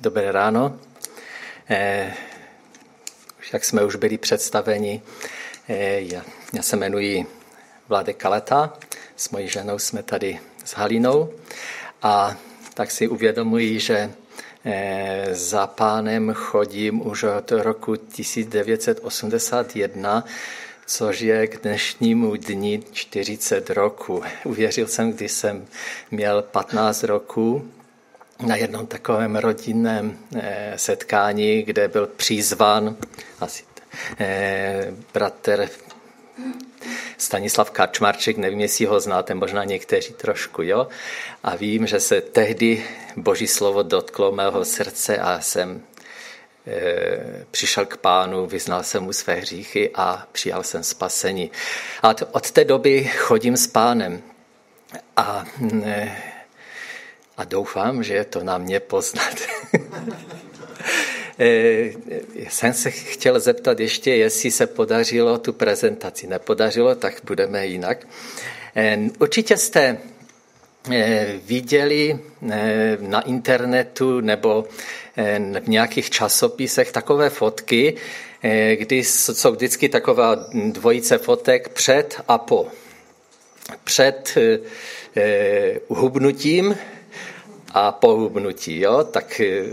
Dobré ráno. Eh, jak jsme už byli představeni, eh, já, já se jmenuji Vládek Kaleta, s mojí ženou jsme tady s Halinou a tak si uvědomuji, že eh, za pánem chodím už od roku 1981, což je k dnešnímu dni 40 roku. Uvěřil jsem, když jsem měl 15 roků na jednom takovém rodinném eh, setkání, kde byl přizván asi eh, bratr Stanislav Kačmarček, nevím, jestli ho znáte, možná někteří trošku, jo? A vím, že se tehdy Boží slovo dotklo mého srdce a jsem e, přišel k pánu, vyznal jsem mu své hříchy a přijal jsem spasení. A od té doby chodím s pánem. A e, a doufám, že je to na mě poznat. Eh, jsem se chtěl zeptat ještě, jestli se podařilo tu prezentaci. Nepodařilo, tak budeme jinak. Eh, určitě jste eh, viděli na internetu nebo v nějakých časopisech takové fotky, kdy jsou vždycky taková dvojice fotek před a po. Před uhubnutím a pohubnutí, jo? tak eh,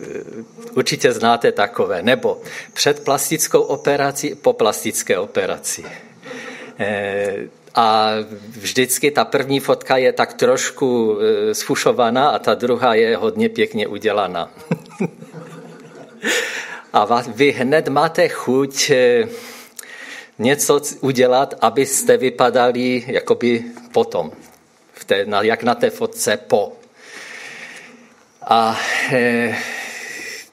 určitě znáte takové. Nebo před plastickou operací, po plastické operaci. Eh, a vždycky ta první fotka je tak trošku eh, sfušovaná a ta druhá je hodně pěkně udělaná. a vy hned máte chuť něco udělat, abyste vypadali jakoby potom, v té, jak na té fotce po. A e,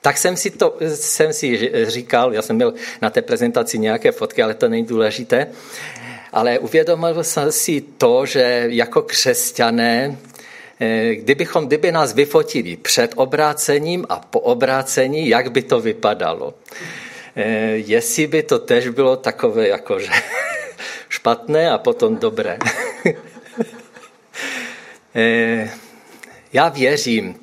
tak jsem si, to, jsem si říkal, já jsem měl na té prezentaci nějaké fotky, ale to není důležité, ale uvědomil jsem si to, že jako křesťané, e, kdybychom, kdyby nás vyfotili před obrácením a po obrácení, jak by to vypadalo. E, jestli by to tež bylo takové jakože špatné a potom dobré. Já věřím,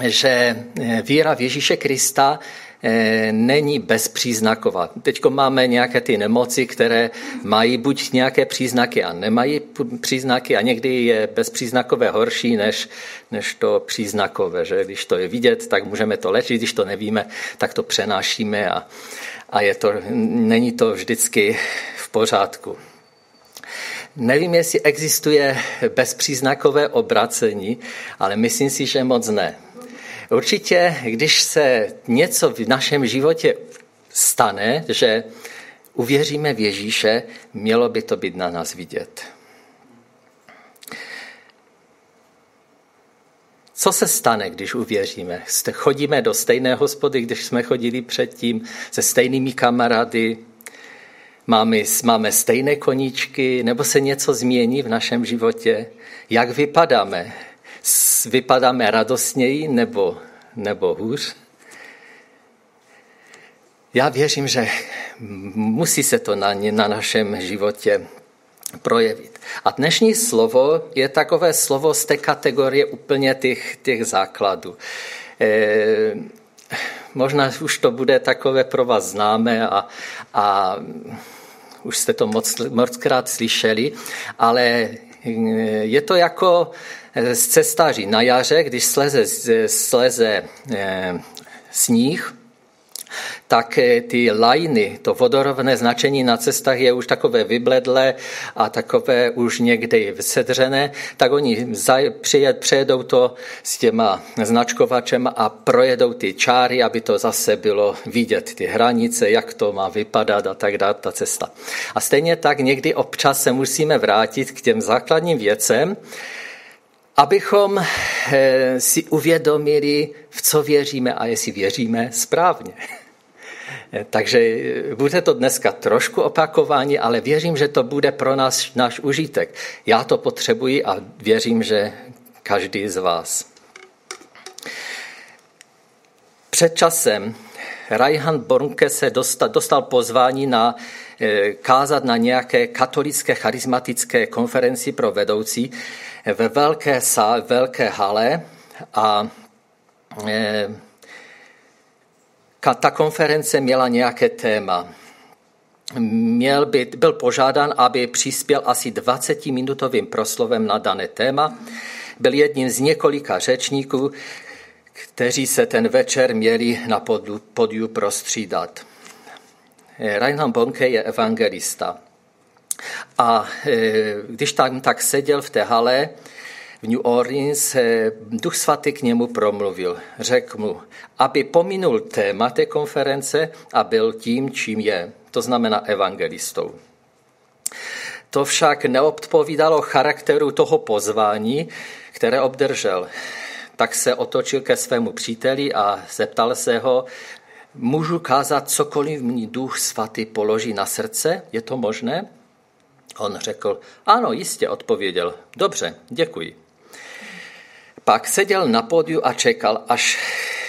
že eh, víra v Ježíše Krista eh, není bezpříznaková. Teď máme nějaké ty nemoci, které mají buď nějaké příznaky a nemají příznaky a někdy je bezpříznakové horší než, než to příznakové. Že? Když to je vidět, tak můžeme to léčit, když to nevíme, tak to přenášíme a, a je to, není to vždycky v pořádku. Nevím, jestli existuje bezpříznakové obracení, ale myslím si, že moc ne. Určitě, když se něco v našem životě stane, že uvěříme v Ježíše, mělo by to být na nás vidět. Co se stane, když uvěříme? Chodíme do stejné hospody, když jsme chodili předtím, se stejnými kamarády, máme, máme stejné koníčky, nebo se něco změní v našem životě? Jak vypadáme? Vypadáme radostněji nebo, nebo hůř? Já věřím, že musí se to na, na našem životě projevit. A dnešní slovo je takové slovo z té kategorie úplně těch, těch základů. E, možná už to bude takové pro vás známé a, a už jste to moc, mockrát slyšeli, ale je to jako z cestáří na jaře, když sleze, sleze eh, sníh, tak eh, ty lajny, to vodorovné značení na cestách je už takové vybledlé a takové už někdy sedřené, tak oni přejedou to s těma značkovačem a projedou ty čáry, aby to zase bylo vidět, ty hranice, jak to má vypadat a tak dále, ta cesta. A stejně tak někdy občas se musíme vrátit k těm základním věcem, abychom eh, si uvědomili, v co věříme a jestli věříme správně. Eh, takže eh, bude to dneska trošku opakování, ale věřím, že to bude pro nás náš užitek. Já to potřebuji a věřím, že každý z vás. Před časem Reinhard Bornke se dostal, dostal pozvání na kázat na nějaké katolické charismatické konferenci pro vedoucí ve velké, sá, velké hale a ta konference měla nějaké téma. Měl být, byl požádán, aby přispěl asi 20-minutovým proslovem na dané téma. Byl jedním z několika řečníků, kteří se ten večer měli na podiu, podiu prostřídat. Reinhard Bonke je evangelista. A e, když tam tak seděl v té hale v New Orleans, e, Duch Svatý k němu promluvil. Řekl mu, aby pominul téma té konference a byl tím, čím je. To znamená evangelistou. To však neodpovídalo charakteru toho pozvání, které obdržel. Tak se otočil ke svému příteli a zeptal se ho, můžu kázat cokoliv mi duch svatý položí na srdce? Je to možné? On řekl, ano, jistě, odpověděl. Dobře, děkuji. Pak seděl na pódiu a čekal, až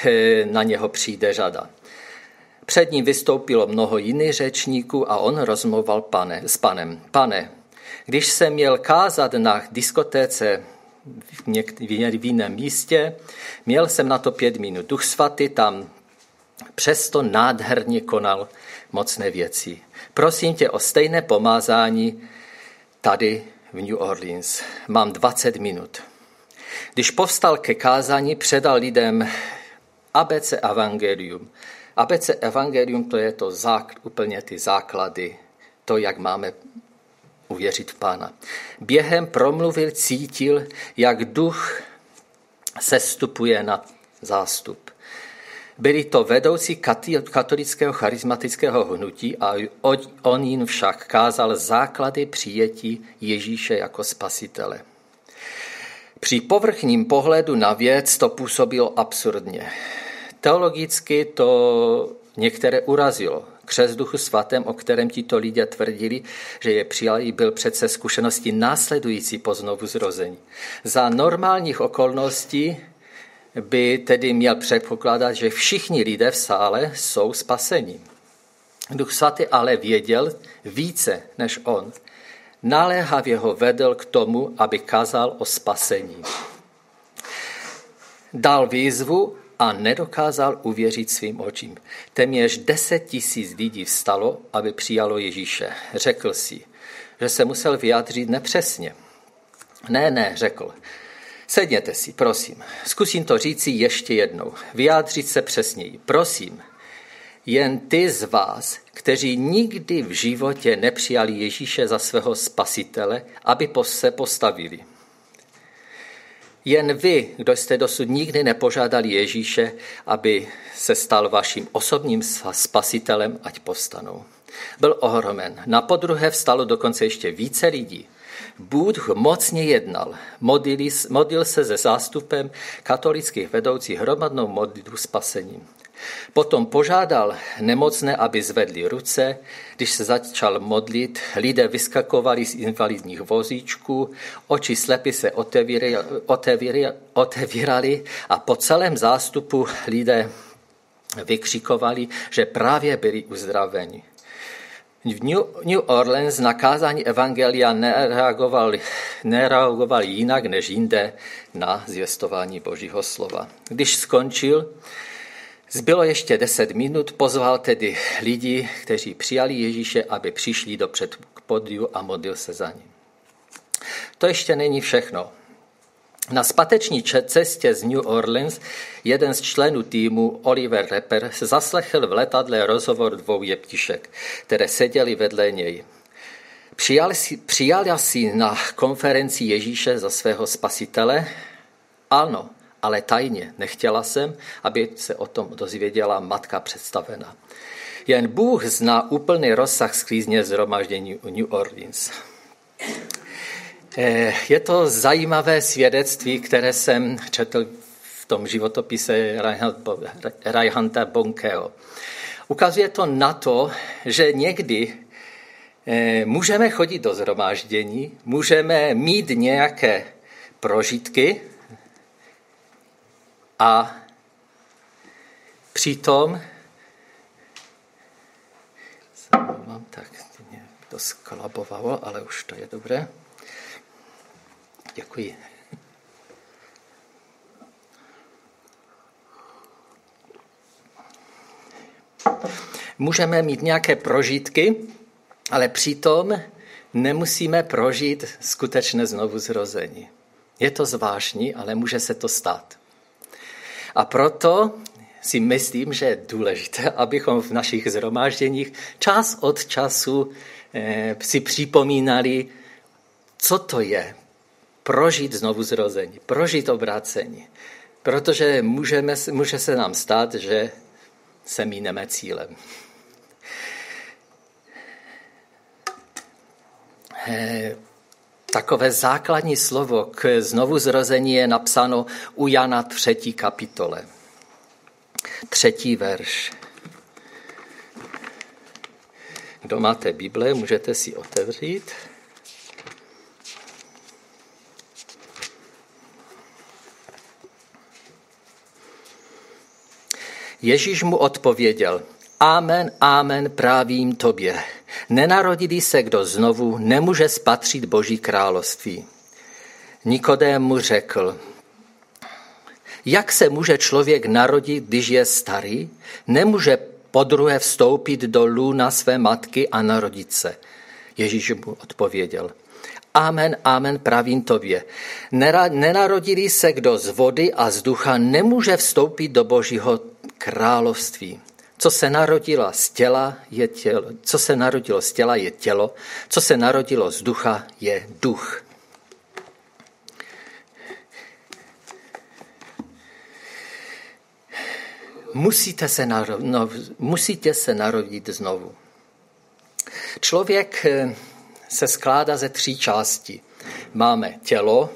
eh, na něho přijde řada. Před ním vystoupilo mnoho jiných řečníků a on rozmluval pane, s panem. Pane, když jsem měl kázat na diskotéce v, něk- v jiném místě, měl jsem na to pět minut. Duch svatý tam přesto nádherně konal mocné věci. Prosím tě o stejné pomázání tady v New Orleans. Mám 20 minut. Když povstal ke kázání, předal lidem ABC Evangelium. ABC Evangelium to je to zák, úplně ty základy, to, jak máme uvěřit v Pána. Během promluvil, cítil, jak duch sestupuje na zástup. Byli to vedoucí katolického charismatického hnutí a on jim však kázal základy přijetí Ježíše jako spasitele. Při povrchním pohledu na věc to působilo absurdně. Teologicky to některé urazilo. Křes duchu svatém, o kterém tito lidé tvrdili, že je přijali, byl přece zkušenosti následující po znovu zrození. Za normálních okolností by tedy měl předpokládat, že všichni lidé v sále jsou spaseni. Duch svatý ale věděl více než on. Naléhavě ho vedl k tomu, aby kazal o spasení. Dal výzvu a nedokázal uvěřit svým očím. Téměř deset tisíc lidí vstalo, aby přijalo Ježíše. Řekl si, že se musel vyjádřit nepřesně. Ne, ne, řekl. Sedněte si, prosím. Zkusím to říci ještě jednou. Vyjádřit se přesněji. Prosím, jen ty z vás, kteří nikdy v životě nepřijali Ježíše za svého spasitele, aby se postavili. Jen vy, kdo jste dosud nikdy nepožádali Ježíše, aby se stal vaším osobním spasitelem, ať povstanou. Byl ohromen. Na podruhé vstalo dokonce ještě více lidí. Bůh mocně jednal. Modlil, modlil se se zástupem katolických vedoucích hromadnou modlitbu spasením. Potom požádal nemocné, aby zvedli ruce. Když se začal modlit, lidé vyskakovali z invalidních vozíčků, oči slepy se otevírali a po celém zástupu lidé vykřikovali, že právě byli uzdraveni. V New Orleans na kázání Evangelia nereagoval, nereagoval jinak než jinde na zvěstování Božího slova. Když skončil, Zbylo ještě deset minut, pozval tedy lidi, kteří přijali Ježíše, aby přišli do předpodiu a modlil se za ním. To ještě není všechno. Na spateční cestě z New Orleans jeden z členů týmu, Oliver Rapper, se zaslechl v letadle rozhovor dvou jeptišek, které seděli vedle něj. Přijal si, přijal si na konferenci Ježíše za svého spasitele? Ano, ale tajně. Nechtěla jsem, aby se o tom dozvěděla matka představena. Jen Bůh zná úplný rozsah sklízně zhromaždění New Orleans. Eh, je to zajímavé svědectví, které jsem četl v tom životopise Rajhanta Bonkeho. Ukazuje to na to, že někdy eh, můžeme chodit do zhromáždění, můžeme mít nějaké prožitky a přitom tak, to skolabovalo, ale už to je dobré. Děkuji. můžeme mít nějaké prožitky, ale přitom nemusíme prožít skutečné znovu zrození. Je to zvláštní, ale může se to stát. A proto si myslím, že je důležité, abychom v našich zhromážděních čas od času eh, si připomínali, co to je prožít znovu zrození, prožít obrácení. Protože můžeme, může se nám stát, že se míneme cílem. Eh, takové základní slovo k znovu zrození je napsáno u Jana třetí kapitole. Třetí verš. Kdo máte Bible, můžete si otevřít. Ježíš mu odpověděl, Amen, amen, právím tobě. Nenarodili se kdo znovu, nemůže spatřit Boží království. Nikodém mu řekl, jak se může člověk narodit, když je starý? Nemůže podruhé vstoupit do lůna své matky a narodit se. Ježíš mu odpověděl. Amen, amen, pravím tobě. Nenarodili se kdo z vody a z ducha, nemůže vstoupit do božího království. Co se narodilo z těla je tělo, co se narodilo z těla je tělo, co se narodilo z ducha je duch. Musíte se, narodit, no, musíte se narodit znovu. Člověk eh, se skládá ze tří částí. Máme tělo,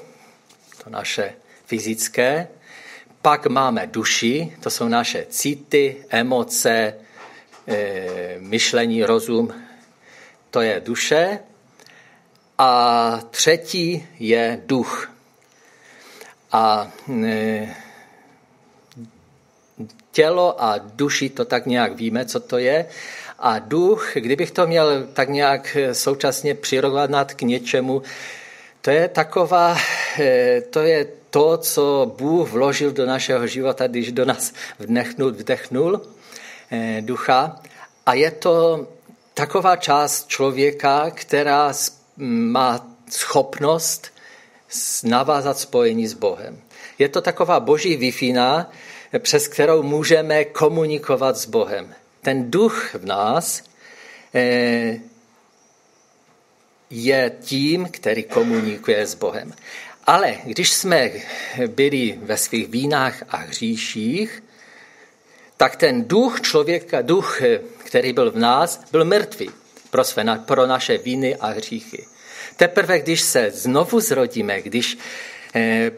to naše fyzické, pak máme duši, to jsou naše city, emoce, e, myšlení, rozum, to je duše. A třetí je duch. A e, tělo a duši, to tak nějak víme, co to je. A duch, kdybych to měl tak nějak současně přirovnat k něčemu, to je taková, to je to, co Bůh vložil do našeho života, když do nás vdechnul, vdechnul eh, ducha. A je to taková část člověka, která má schopnost navázat spojení s Bohem. Je to taková boží wi přes kterou můžeme komunikovat s Bohem. Ten duch v nás eh, je tím, který komunikuje s Bohem. Ale když jsme byli ve svých vínách a hříších, tak ten duch člověka, duch, který byl v nás, byl mrtvý pro, své, pro naše víny a hříchy. Teprve, když se znovu zrodíme, když eh,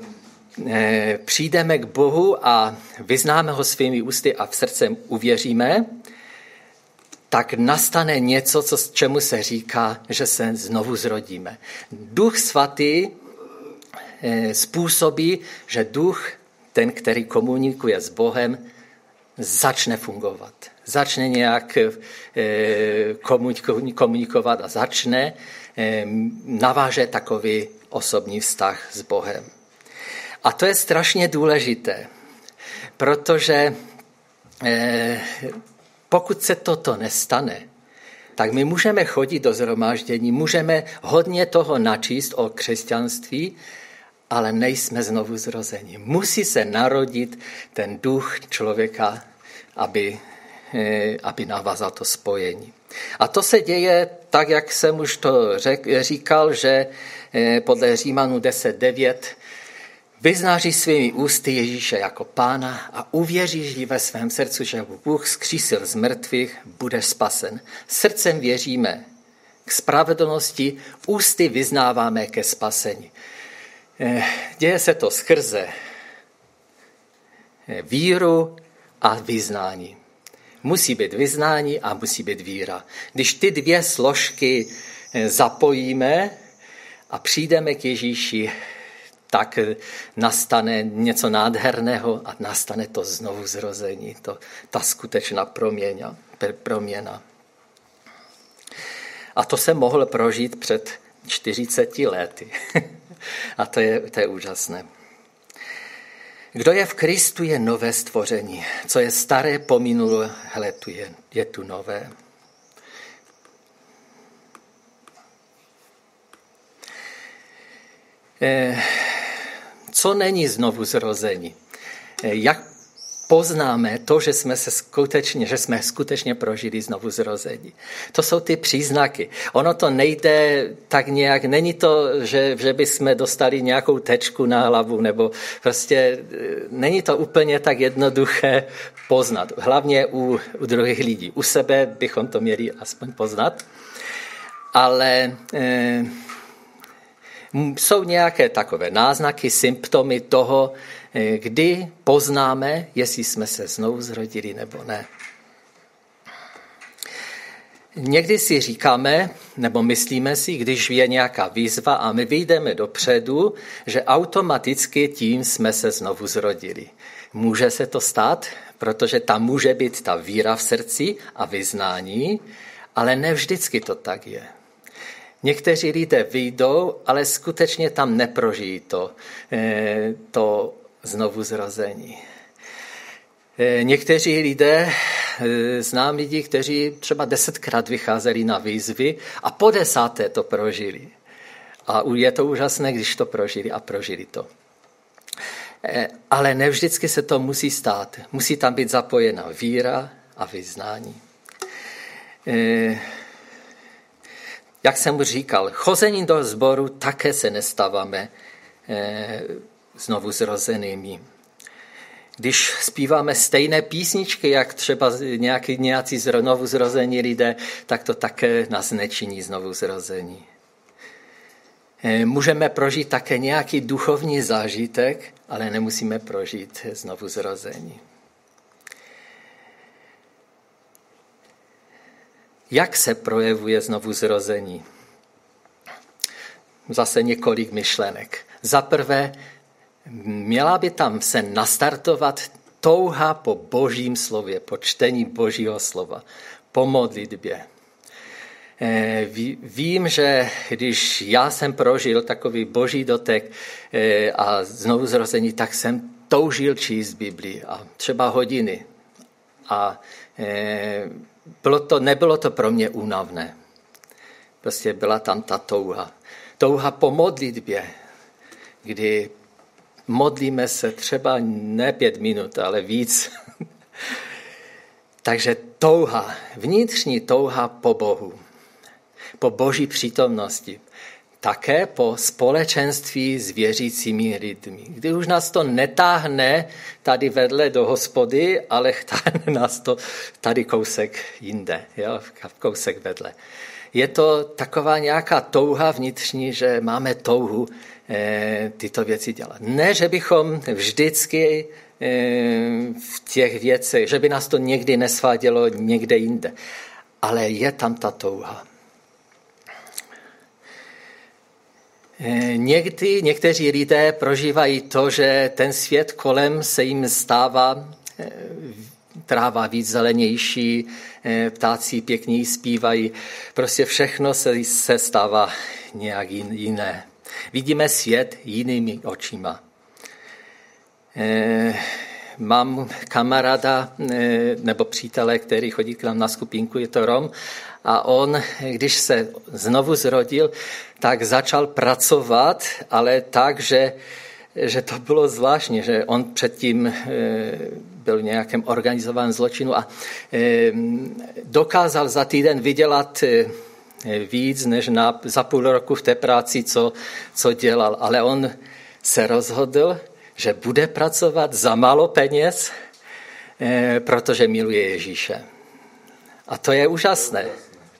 eh, přijdeme k Bohu a vyznáme ho svými ústy a v srdcem uvěříme, tak nastane něco, co, čemu se říká, že se znovu zrodíme. Duch svatý způsobí, že duch, ten, který komunikuje s Bohem, začne fungovat. Začne nějak eh, komunikovat a začne eh, naváže takový osobní vztah s Bohem. A to je strašně důležité, protože pokud se toto nestane, tak my můžeme chodit do zhromáždění, můžeme hodně toho načíst o křesťanství, ale nejsme znovu zrozeni. Musí se narodit ten duch člověka, aby, eh, aby navázal to spojení. A to se děje tak, jak jsem už to řek, říkal, že eh, podle Římanu 10.9 vyznáří svými ústy Ježíše jako pána a uvěříš ve svém srdcu, že Bůh skřísil z mrtvých, bude spasen. Srdcem věříme k spravedlnosti, ústy vyznáváme ke spasení. Eh, děje se to skrze eh, víru a vyznání. Musí být vyznání a musí být víra. Když ty dvě složky eh, zapojíme a přijdeme k Ježíši, tak nastane něco nádherného a nastane to znovu zrození, to, ta skutečná proměna, proměna. A to se mohl prožít před 40 lety. A to je, to je úžasné. Kdo je v Kristu, je nové stvoření. Co je staré, pominulo, hele, tu je, je tu nové. Eh, co není znovu zrození? Eh, jak poznáme to, že jsme, se skutečně, že jsme skutečně prožili znovu zrození. To jsou ty příznaky. Ono to nejde tak nějak, není to, že, že bychom dostali nějakou tečku na hlavu, nebo prostě e, není to úplně tak jednoduché poznat. Hlavně u, u druhých lidí. U sebe bychom to měli aspoň poznat. Ale e, jsou nějaké takové náznaky, symptomy toho, Eh, kdy poznáme, jestli jsme se znovu zrodili nebo ne. Někdy si říkáme, nebo myslíme si, když je nějaká výzva a my vyjdeme dopředu, že automaticky tím jsme se znovu zrodili. Může se to stát, protože tam může být ta víra v srdci a vyznání, ale ne vždycky to tak je. Někteří lidé vyjdou, ale skutečně tam neprožijí to, eh, to znovu zrození. Eh, někteří lidé, eh, znám lidi, kteří třeba desetkrát vycházeli na výzvy a po desáté to prožili. A je to úžasné, když to prožili a prožili to. Eh, ale nevždycky se to musí stát. Musí tam být zapojena víra a vyznání. Jak jsem říkal, chození do sboru také se nestáváme znovu zrozenými. Když zpíváme stejné písničky, jak třeba nějaký, nějací znovu zrození lidé, tak to také nás nečiní znovu zrození. Eh, můžeme prožít také nějaký duchovní zážitek, ale nemusíme prožít znovu zrození. Jak se projevuje znovu zrození? Zase několik myšlenek. Za prvé, měla by tam se nastartovat touha po božím slově, po čtení božího slova, po modlitbě. Eh, vím, že když já jsem prožil takový boží dotek eh, a znovu zrození, tak jsem toužil číst Biblii a třeba hodiny. A eh, bylo to, nebylo to pro mě únavné. Prostě byla tam ta touha. Touha po modlitbě, kdy modlíme se třeba ne pět minut, ale víc. Takže touha, vnitřní touha po Bohu, po Boží přítomnosti, také po společenství s věřícími lidmi. Kdy už nás to netáhne tady vedle do hospody, ale táhne nás to tady kousek jinde, jo, kousek vedle. Je to taková nějaká touha vnitřní, že máme touhu tyto věci dělat. Ne, že bychom vždycky eh, v těch věcech, že by nás to někdy nesvádělo někde jinde, ale je tam ta touha. Eh, někdy, někteří lidé prožívají to, že ten svět kolem se jim stává tráva víc zelenější, ptáci pěkněji zpívají, prostě všechno se, se stává nějak jiné. Vidíme svět jinými očima. E, mám kamaráda e, nebo přítele, který chodí k nám na skupinku, je to Rom, a on, když se znovu zrodil, tak začal pracovat, ale tak, že, že to bylo zvláštní, že on předtím e, byl v nějakém organizovaném zločinu a dokázal za týden vydělat víc než na, za půl roku v té práci, co, co dělal. Ale on se rozhodl, že bude pracovat za málo peněz, eh, protože miluje Ježíše. A to je úžasné.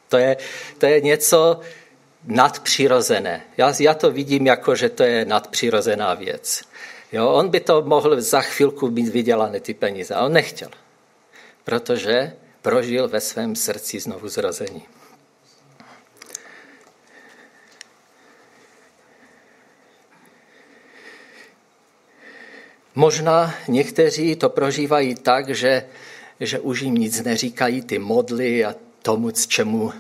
To je, to je něco nadpřirozené. Já, já to vidím jako, že to je nadpřirozená věc. Jo, on by to mohl za chvilku mít vydělané ty peníze, ale on nechtěl, protože prožil ve svém srdci znovu zrození. Možná někteří to prožívají tak, že, že už jim nic neříkají ty modly a tomu, čemu,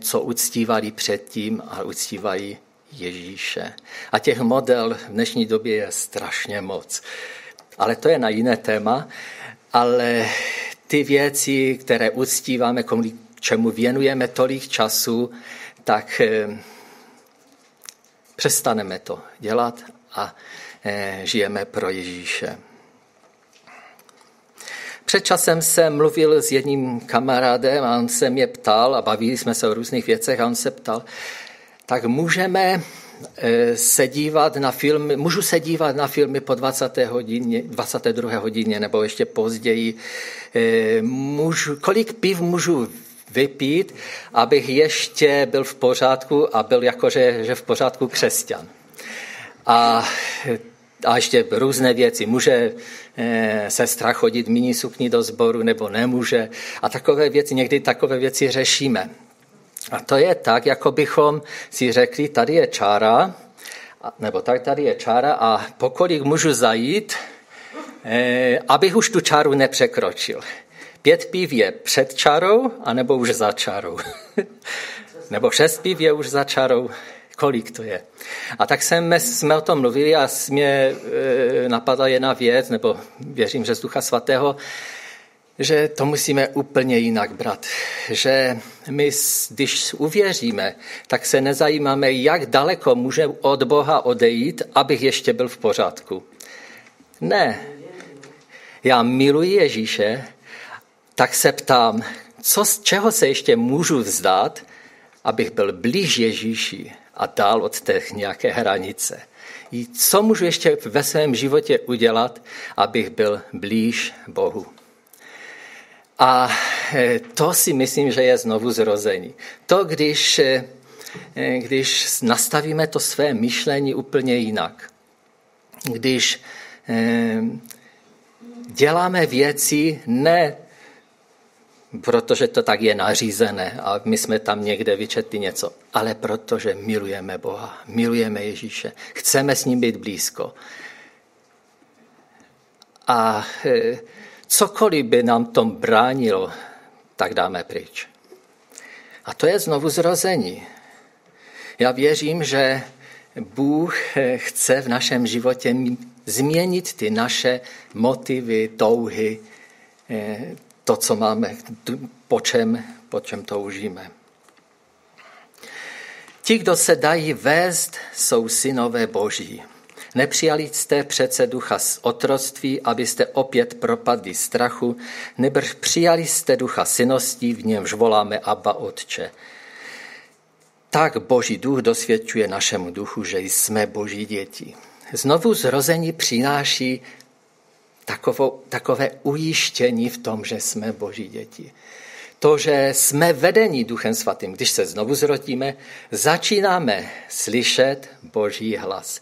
co uctívali předtím a uctívají Ježíše. A těch model v dnešní době je strašně moc. ale to je na jiné téma. Ale ty věci, které uctíváme, k čemu věnujeme tolik času, tak eh, přestaneme to dělat a eh, žijeme pro Ježíše. Před časem jsem mluvil s jedním kamarádem a on se mě ptal, a bavili jsme se o různých věcech, a on se ptal, tak můžeme eh, se dívat na filmy, můžu se dívat na filmy po 20. hodině, 22. hodině nebo ještě později. Eh, můžu, kolik piv můžu vypít, abych ještě byl v pořádku a byl jakože že v pořádku křesťan. A a ještě různé věci. Může eh, sestra chodit mini sukni do sboru nebo nemůže. A takové věci, někdy takové věci řešíme. A to je tak, jako bychom si řekli, tady je čára, nebo tak tady je čára a pokolik můžu zajít, eh, abych už tu čáru nepřekročil. Pět piv je před čarou, anebo už za čarou. nebo šest piv je už za čarou, kolik to je. A tak jsme, jsme o tom mluvili a mě e, napadla jedna věc, nebo věřím, že z Ducha Svatého, že to musíme úplně jinak brát. Že my, když uvěříme, tak se nezajímáme, jak daleko může od Boha odejít, abych ještě byl v pořádku. Ne. Já miluji Ježíše, tak se ptám, co, z čeho se ještě můžu vzdát, abych byl blíž Ježíši a dál od té nějaké hranice. Co můžu ještě ve svém životě udělat, abych byl blíž Bohu? A e, to si myslím, že je znovu zrození. To, když, e, e, když nastavíme to své myšlení úplně jinak. Když děláme věci ne protože to tak je nařízené a my jsme tam někde vyčetli něco, ale protože milujeme Boha, milujeme Ježíše, chceme s ním být blízko. A e, cokoliv by nám tom bránilo, tak dáme pryč. A to je znovu zrození. Já věřím, že Bůh e, chce v našem životě změnit ty naše motivy, touhy, e, to, co máme, po čem, po čem toužíme. Ti, kdo se dají vést, jsou synové boží. Nepřijali jste přece ducha z otroství, abyste opět propadli strachu, nebrž přijali jste ducha syností, v němž voláme Abba Otče. Tak Boží duch dosvědčuje našemu duchu, že jsme Boží děti. Znovu zrození přináší takovou, takové ujištění v tom, že jsme boží děti. To, že jsme vedení Duchem Svatým, když se znovu zrodíme, začínáme slyšet boží hlas.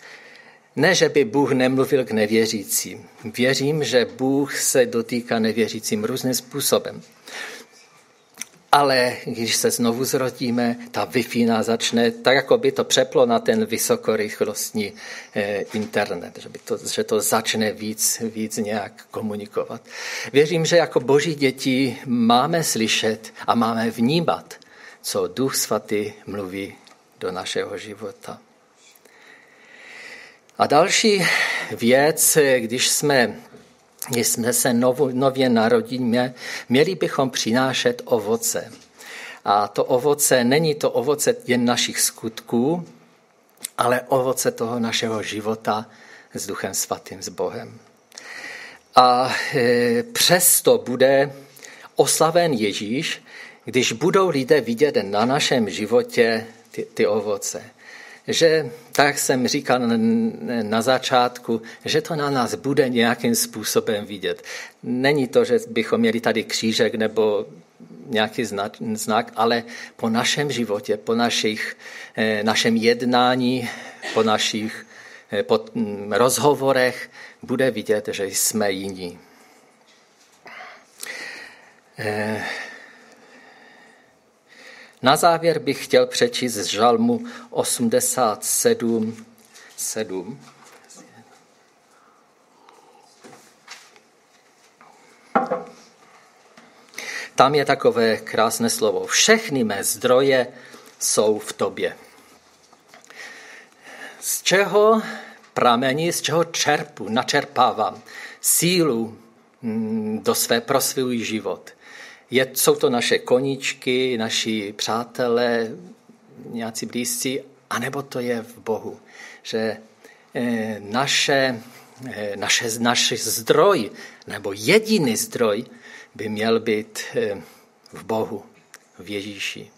Ne, že by Bůh nemluvil k nevěřícím. Věřím, že Bůh se dotýká nevěřícím různým způsobem. Ale když se znovu zrodíme, ta wi začne, tak jako by to přeplo na ten vysokorychlostní eh, internet, že, by to, že to začne víc, víc nějak komunikovat. Věřím, že jako boží děti máme slyšet a máme vnímat, co Duch Svatý mluví do našeho života. A další věc, když jsme když jsme se nově narodili, měli bychom přinášet ovoce. A to ovoce není to ovoce jen našich skutků, ale ovoce toho našeho života s Duchem Svatým, s Bohem. A e, přesto bude oslaven Ježíš, když budou lidé vidět na našem životě ty, ty ovoce že, tak jsem říkal na začátku, že to na nás bude nějakým způsobem vidět. Není to, že bychom měli tady křížek nebo nějaký znak, ale po našem životě, po našich, eh, našem jednání, po našich eh, po mm, rozhovorech bude vidět, že jsme jiní. Na závěr bych chtěl přečíst z žalmu 87, 7. Tam je takové krásné slovo. Všechny mé zdroje jsou v tobě. Z čeho pramení, z čeho čerpu, načerpávám sílu mm, do své pro svůj život. Je, jsou to naše koníčky, naši přátelé, nějací blízcí, anebo to je v Bohu. Že eh, naše, eh, naše, naš zdroj, nebo jediný zdroj by měl být eh, v Bohu, v Ježíši.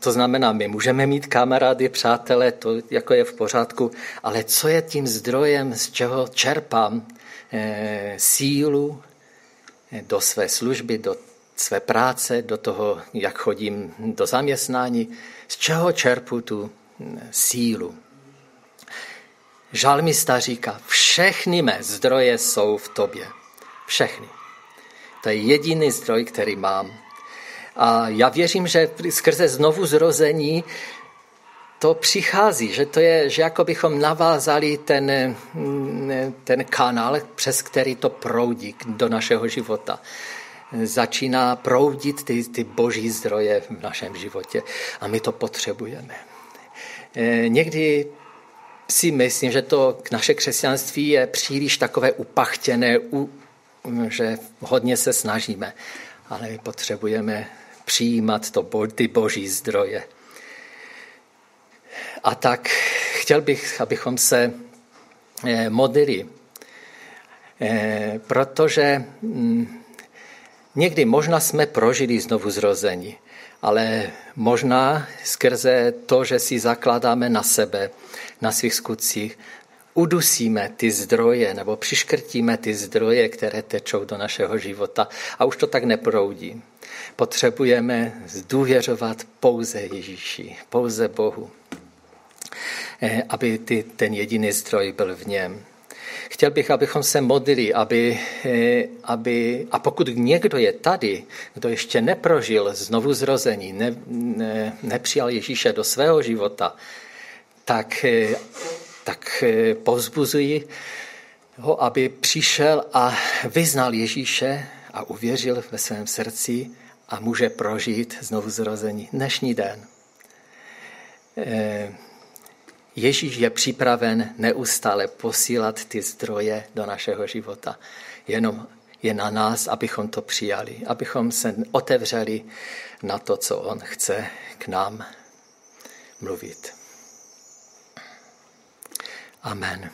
To znamená, my můžeme mít kamarády, přátelé, to jako je v pořádku, ale co je tím zdrojem, z čeho čerpám sílu do své služby, do své práce, do toho, jak chodím do zaměstnání, z čeho čerpu tu sílu. Žalmista říká, všechny mé zdroje jsou v tobě. Všechny. To je jediný zdroj, který mám. A já věřím, že skrze znovu zrození to přichází, že to je, že jako bychom navázali ten, ten kanál, přes který to proudí do našeho života. Začíná proudit ty, ty boží zdroje v našem životě a my to potřebujeme. E, někdy si myslím, že to naše křesťanství je příliš takové upachtěné, že hodně se snažíme, ale potřebujeme přijímat to, ty boží zdroje. A tak chtěl bych, abychom se eh, modlili, eh, protože mm, někdy možná jsme prožili znovu zrození, ale možná skrze to, že si zakládáme na sebe, na svých skutcích, udusíme ty zdroje nebo přiškrtíme ty zdroje, které tečou do našeho života a už to tak neproudí. Potřebujeme zdůvěřovat pouze Ježíši, pouze Bohu. Eh, aby ty, ten jediný zdroj byl v něm. Chtěl bych, abychom se modlili, aby, eh, aby, a pokud někdo je tady, kdo ještě neprožil znovu zrození, ne, ne, nepřijal Ježíše do svého života, tak, eh, tak povzbuzuji ho, aby přišel a vyznal Ježíše a uvěřil ve svém srdci a může prožít znovu zrození dnešní den. Ježíš je připraven neustále posílat ty zdroje do našeho života. Jenom je na nás, abychom to přijali, abychom se otevřeli na to, co on chce k nám mluvit. Amen.